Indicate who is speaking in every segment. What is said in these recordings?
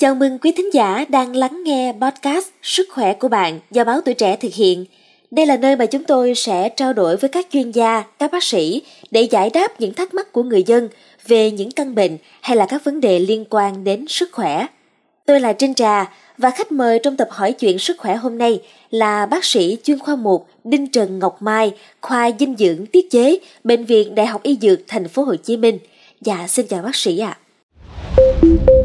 Speaker 1: Chào mừng quý thính giả đang lắng nghe podcast Sức khỏe của bạn do báo tuổi trẻ thực hiện. Đây là nơi mà chúng tôi sẽ trao đổi với các chuyên gia, các bác sĩ để giải đáp những thắc mắc của người dân về những căn bệnh hay là các vấn đề liên quan đến sức khỏe. Tôi là Trinh Trà và khách mời trong tập hỏi chuyện sức khỏe hôm nay là bác sĩ chuyên khoa 1 Đinh Trần Ngọc Mai, khoa dinh dưỡng tiết chế, Bệnh viện Đại học Y Dược Thành phố Hồ Chí Minh. Dạ xin chào bác sĩ ạ. À.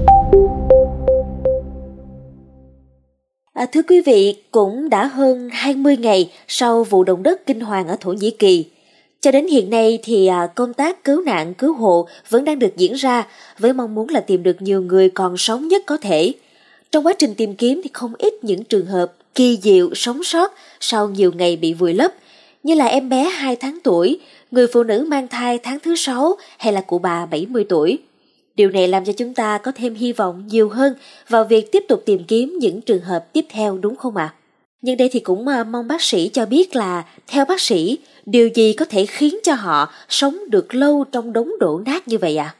Speaker 1: À, thưa quý vị, cũng đã hơn 20 ngày sau vụ động đất kinh hoàng ở Thổ Nhĩ Kỳ. Cho đến hiện nay thì à, công tác cứu nạn cứu hộ vẫn đang được diễn ra với mong muốn là tìm được nhiều người còn sống nhất có thể. Trong quá trình tìm kiếm thì không ít những trường hợp kỳ diệu sống sót sau nhiều ngày bị vùi lấp, như là em bé 2 tháng tuổi, người phụ nữ mang thai tháng thứ 6 hay là cụ bà 70 tuổi. Điều này làm cho chúng ta có thêm hy vọng nhiều hơn vào việc tiếp tục tìm kiếm những trường hợp tiếp theo đúng không ạ? À? Nhưng đây thì cũng à, mong bác sĩ cho biết là theo bác sĩ, điều gì có thể khiến cho họ sống được lâu trong đống đổ nát như vậy ạ? À?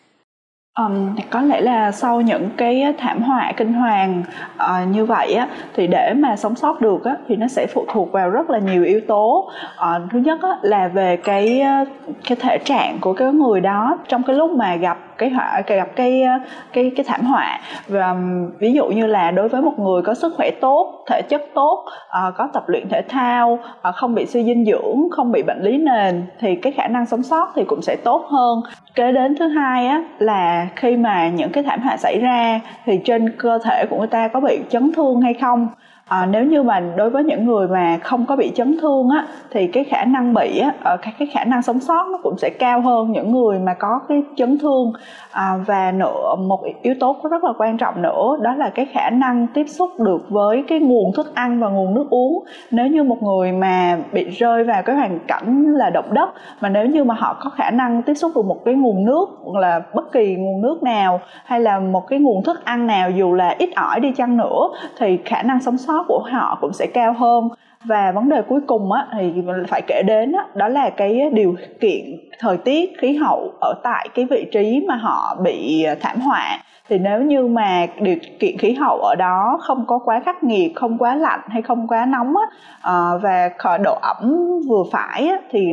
Speaker 2: Um, có lẽ là sau những cái thảm họa kinh hoàng uh, như vậy á thì để mà sống sót được á thì nó sẽ phụ thuộc vào rất là nhiều yếu tố. Uh, thứ nhất á là về cái ờ, cái thể trạng của cái người đó trong cái lúc mà gặp cái họa gặp cái ờ, cái cái thảm họa. Và ví dụ như là đối với một người có sức khỏe tốt, thể chất tốt ờ, có tập luyện thể thao ờ, không bị suy dinh dưỡng, không bị bệnh lý nền, thì cái khả năng sống sót thì cũng sẽ tốt hơn. Kế đến thứ hai á, là khi mà những cái thảm họa xảy ra thì trên cơ thể của người ta có bị chấn thương hay không? À, nếu như mà đối với những người mà không có bị chấn thương á thì cái khả năng bị á ở cái, cái khả năng sống sót nó cũng sẽ cao hơn những người mà có cái chấn thương. À, và nữa một yếu tố rất là quan trọng nữa đó là cái khả năng tiếp xúc được với cái nguồn thức ăn và nguồn nước uống. Nếu như một người mà bị rơi vào cái hoàn cảnh là động đất mà nếu như mà họ có khả năng tiếp xúc được một cái nguồn nước là bất kỳ nguồn nước nào hay là một cái nguồn thức ăn nào dù là ít ỏi đi chăng nữa thì khả năng sống sót của họ cũng sẽ cao hơn. Và vấn đề cuối cùng á, thì phải kể đến á, đó là cái điều kiện thời tiết khí hậu ở tại cái vị trí mà họ bị thảm họa. Thì nếu như mà điều kiện khí hậu ở đó không có quá khắc nghiệt không quá lạnh hay không quá nóng á, ờ, và độ ẩm vừa phải á, thì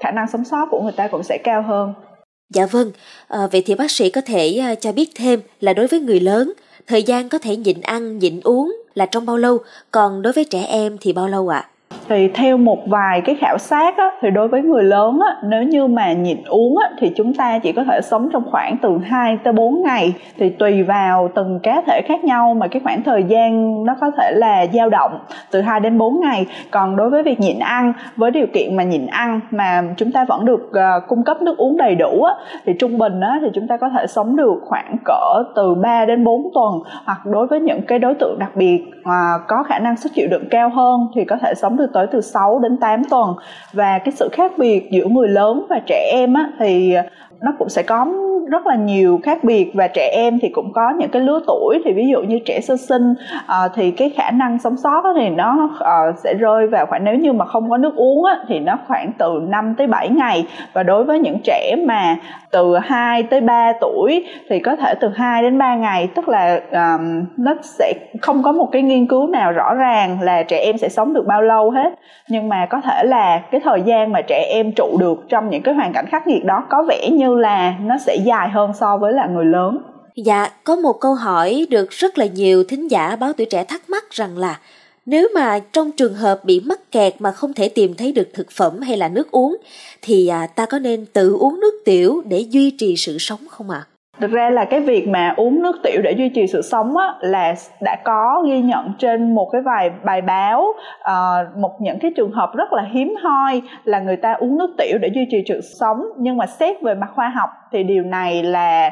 Speaker 2: khả năng sống sót của người ta cũng sẽ cao hơn.
Speaker 1: Dạ vâng à, vậy thì bác sĩ có thể ờ, cho biết thêm là đối với người lớn thời gian có thể nhịn ăn nhịn uống là trong bao lâu, còn đối với trẻ em thì bao lâu ạ? À?
Speaker 2: Thì theo một vài cái khảo sát á, thì đối với người lớn á, nếu như mà nhịn uống á, thì chúng ta chỉ có thể sống trong khoảng từ 2 tới 4 ngày. Thì tùy vào từng cá thể khác nhau mà cái khoảng thời gian nó có thể là dao động từ 2 đến 4 ngày. Còn đối với việc nhịn ăn với điều kiện mà nhịn ăn mà chúng ta vẫn được uh, cung cấp nước uống đầy đủ á, thì trung bình á, thì chúng ta có thể sống được khoảng cỡ từ 3 đến 4 tuần. Hoặc đối với những cái đối tượng đặc biệt uh, có khả năng sức chịu đựng cao hơn thì có thể sống được tới tới từ 6 đến 8 tuần. Và cái sự khác biệt giữa người lớn và trẻ em á, thì nó cũng sẽ có rất là nhiều khác biệt và trẻ em thì cũng có những cái lứa tuổi. Thì ví dụ như trẻ sơ sinh à, thì cái khả năng sống sót thì nó à, sẽ rơi vào khoảng nếu như mà không có nước uống á, thì nó khoảng từ 5 tới 7 ngày. Và đối với những trẻ mà từ 2 tới 3 tuổi thì có thể từ 2 đến 3 ngày. Tức là um, nó sẽ không có một cái nghiên cứu nào rõ ràng là trẻ em sẽ sống được bao lâu hết. Nhưng mà có thể là cái thời gian mà trẻ em trụ được trong những cái hoàn cảnh khắc nghiệt đó có vẻ như là nó sẽ dài hơn so với là người lớn
Speaker 1: dạ có một câu hỏi được rất là nhiều thính giả, báo tuổi trẻ thắc mắc rằng là nếu mà trong trường hợp bị mắc kẹt mà không thể tìm thấy được thực phẩm hay là nước uống thì à, ta có nên tự uống nước tiểu để duy trì sự sống không ạ? À?
Speaker 2: Thực ra là cái việc mà uống nước tiểu để duy trì sự sống á, là đã có ghi nhận trên một cái vài bài báo. Uh, một những cái trường hợp rất là hiếm hoi là người ta uống nước tiểu để duy trì sự sống. Nhưng mà xét về mặt khoa học thì điều này là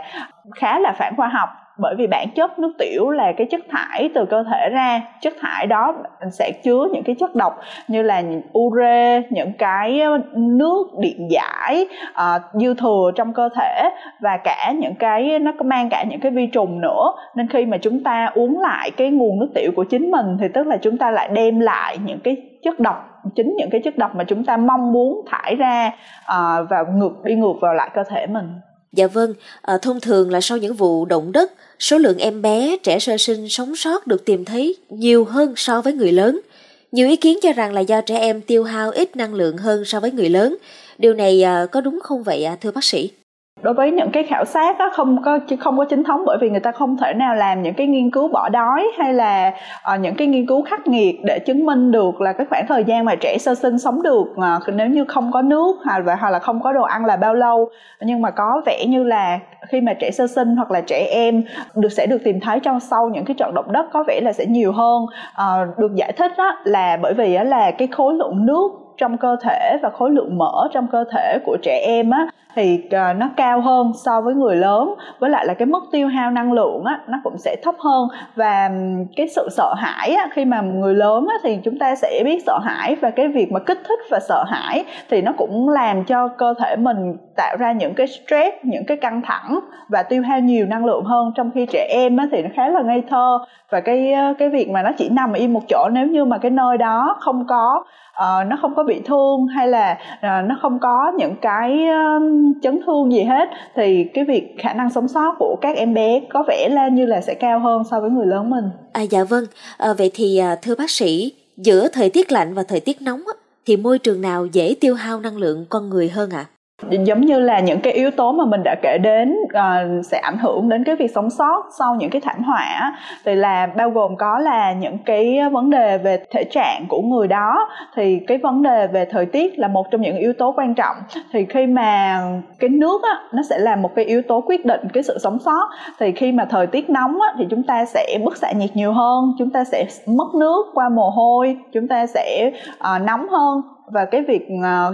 Speaker 2: khá là phản khoa học bởi vì bản chất nước tiểu là cái chất thải từ cơ thể ra. Chất thải đó sẽ chứa những cái chất độc như là ure những cái ờ, nước điện giải uh, dư thừa trong cơ thể và cả những cái nó có mang cả những cái vi trùng nữa. Nên khi mà chúng ta uống lại cái nguồn nước tiểu của chính mình thì tức là chúng ta lại đem lại những cái chất độc chính những cái chất độc mà chúng ta mong muốn thải ra ờ, uh, và ngược đi ngược vào lại cơ thể mình.
Speaker 1: Dạ vâng, à, thông thường là sau những vụ động đất, số lượng em bé, trẻ sơ sinh sống sót được tìm thấy nhiều hơn so với người lớn. Nhiều ý kiến cho rằng là do trẻ em tiêu hao ít năng lượng hơn so với người lớn. Điều này à, có đúng không vậy à, thưa bác sĩ?
Speaker 2: Đối với những cái khảo sát đó không có không có chính thống bởi vì người ta không thể nào làm những cái nghiên cứu bỏ đói hay là uh, những cái nghiên cứu khắc nghiệt để chứng minh được là cái khoảng thời gian mà trẻ sơ sinh sống được uh, nếu như không có nước hoặc là hoặc là không có đồ ăn là bao lâu. Nhưng mà có vẻ như là khi mà trẻ sơ sinh hoặc là trẻ em được sẽ được tìm thấy trong sau những cái trận động đất có vẻ là sẽ nhiều hơn. Uh, được giải thích đó là bởi vì là cái khối lượng nước trong cơ thể và khối lượng mỡ trong cơ thể của trẻ em á, thì à, nó cao hơn so với người lớn. Với lại là cái mức tiêu hao năng lượng á, nó cũng sẽ thấp hơn. Và cái sự sợ hãi á, khi mà người lớn á, thì chúng ta sẽ biết sợ hãi. Và cái việc mà kích thích và sợ hãi thì nó cũng làm cho cơ thể mình tạo ra những cái stress, những cái căng thẳng và tiêu hao nhiều năng lượng hơn. Trong khi trẻ em á, thì nó khá là ngây thơ. Và cái cái việc mà nó chỉ nằm im một chỗ, nếu như mà cái nơi đó không có uh, nó không có bị thương hay là uh, nó không có những cái uh, chấn thương gì hết thì cái việc khả năng sống sót của các em bé có vẻ là như là sẽ cao hơn so với người lớn mình
Speaker 1: à dạ vâng à, vậy thì à, thưa bác sĩ giữa thời tiết lạnh và thời tiết nóng thì môi trường nào dễ tiêu hao năng lượng con người hơn ạ à?
Speaker 2: Giống như là những cái yếu tố mà mình đã kể đến uh, sẽ ảnh hưởng đến cái việc sống sót sau những cái thảm họa. Thì là bao gồm có là những cái vấn đề về thể trạng của người đó. Thì cái vấn đề về thời tiết là một trong những yếu tố quan trọng. Thì khi mà cái nước á, nó sẽ là một cái yếu tố quyết định cái sự sống sót. Thì khi mà thời tiết nóng á, thì chúng ta sẽ bức xạ nhiệt nhiều hơn chúng ta sẽ mất nước qua mồ hôi chúng ta sẽ uh, nóng hơn và cái việc à,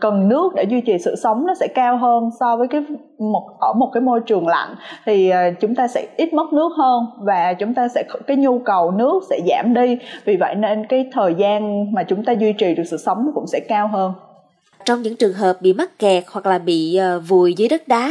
Speaker 2: cần nước để duy trì sự sống nó sẽ cao hơn so với cái một, ở một cái môi trường lạnh. Thì à, chúng ta sẽ ít mất nước hơn và chúng ta sẽ cái nhu cầu nước sẽ giảm đi. Vì vậy nên cái thời gian mà chúng ta duy trì được sự sống cũng sẽ cao hơn.
Speaker 1: Trong những trường hợp bị mắc kẹt hoặc là bị à, vùi dưới đất đá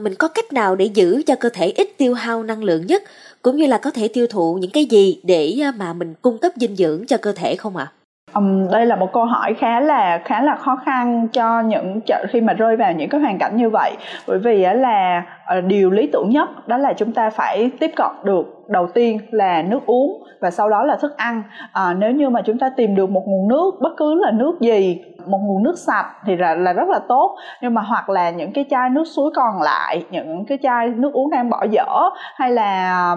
Speaker 1: mình có cách nào để giữ cho cơ thể ít tiêu hao năng lượng nhất? Cũng như là có thể tiêu thụ những cái gì để mà mình cung cấp dinh dưỡng cho cơ thể không ạ? à?
Speaker 2: Um, đây là một câu hỏi khá là khá là khó khăn cho những khi mà rơi vào những cái hoàn cảnh như vậy. Bởi vì là uh, điều lý tưởng nhất đó là chúng ta phải tiếp cận được đầu tiên là nước uống và sau đó là thức ăn. À, nếu như mà chúng ta tìm được một nguồn nước bất cứ là nước gì một nguồn nước sạch thì là, là rất là tốt. Nhưng mà hoặc là những cái chai nước suối còn lại những cái chai nước uống đang bỏ dở hay là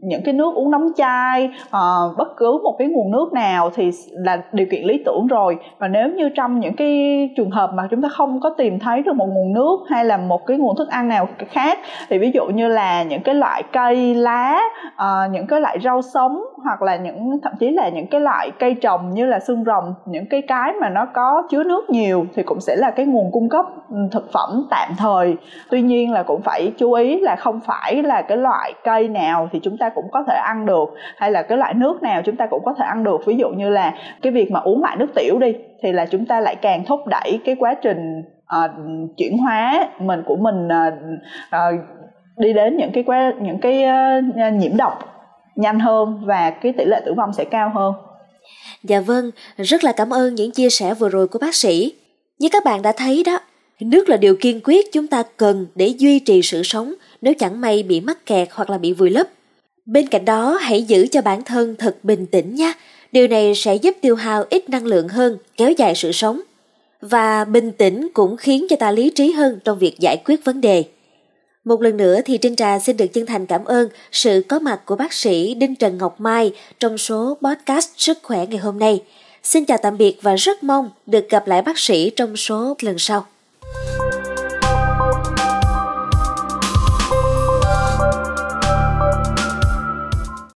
Speaker 2: những cái nước uống nóng chai uh, bất cứ một cái nguồn nước nào thì là điều kiện lý tưởng rồi. Và nếu như trong những cái trường hợp mà chúng ta không có tìm thấy được một nguồn nước hay là một cái nguồn thức ăn nào khác thì ví dụ như là những cái loại cây lá uh, những cái loại rau sống hoặc là những thậm chí là những cái loại cây trồng như là xương rồng những cái cái mà nó có chứa nước nhiều thì cũng sẽ là cái nguồn cung cấp thực phẩm tạm thời. Tuy nhiên là cũng phải chú ý là không phải là cái loại cây nào thì chúng ta cũng có thể ăn được hay là cái loại nước nào chúng ta cũng có thể ăn được. Ví dụ như là cái việc mà uống lại nước tiểu đi thì là chúng ta lại càng thúc đẩy cái quá trình uh, chuyển hóa mình của mình uh, uh, đi đến những cái những cái uh, nhiễm độc nhanh hơn và cái tỷ lệ tử vong sẽ cao hơn.
Speaker 1: Dạ vâng, rất là cảm ơn những chia sẻ vừa rồi của bác sĩ. Như các bạn đã thấy đó, nước là điều kiên quyết chúng ta cần để duy trì sự sống nếu chẳng may bị mắc kẹt hoặc là bị vùi lấp. Bên cạnh đó, hãy giữ cho bản thân thật bình tĩnh nha. Điều này sẽ giúp tiêu hao ít năng lượng hơn, kéo dài sự sống. Và bình tĩnh cũng khiến cho ta lý trí hơn trong việc giải quyết vấn đề. Một lần nữa thì Trinh Trà xin được chân thành cảm ơn sự có mặt của bác sĩ Đinh Trần Ngọc Mai trong số podcast Sức khỏe ngày hôm nay. Xin chào tạm biệt và rất mong được gặp lại bác sĩ trong số lần sau.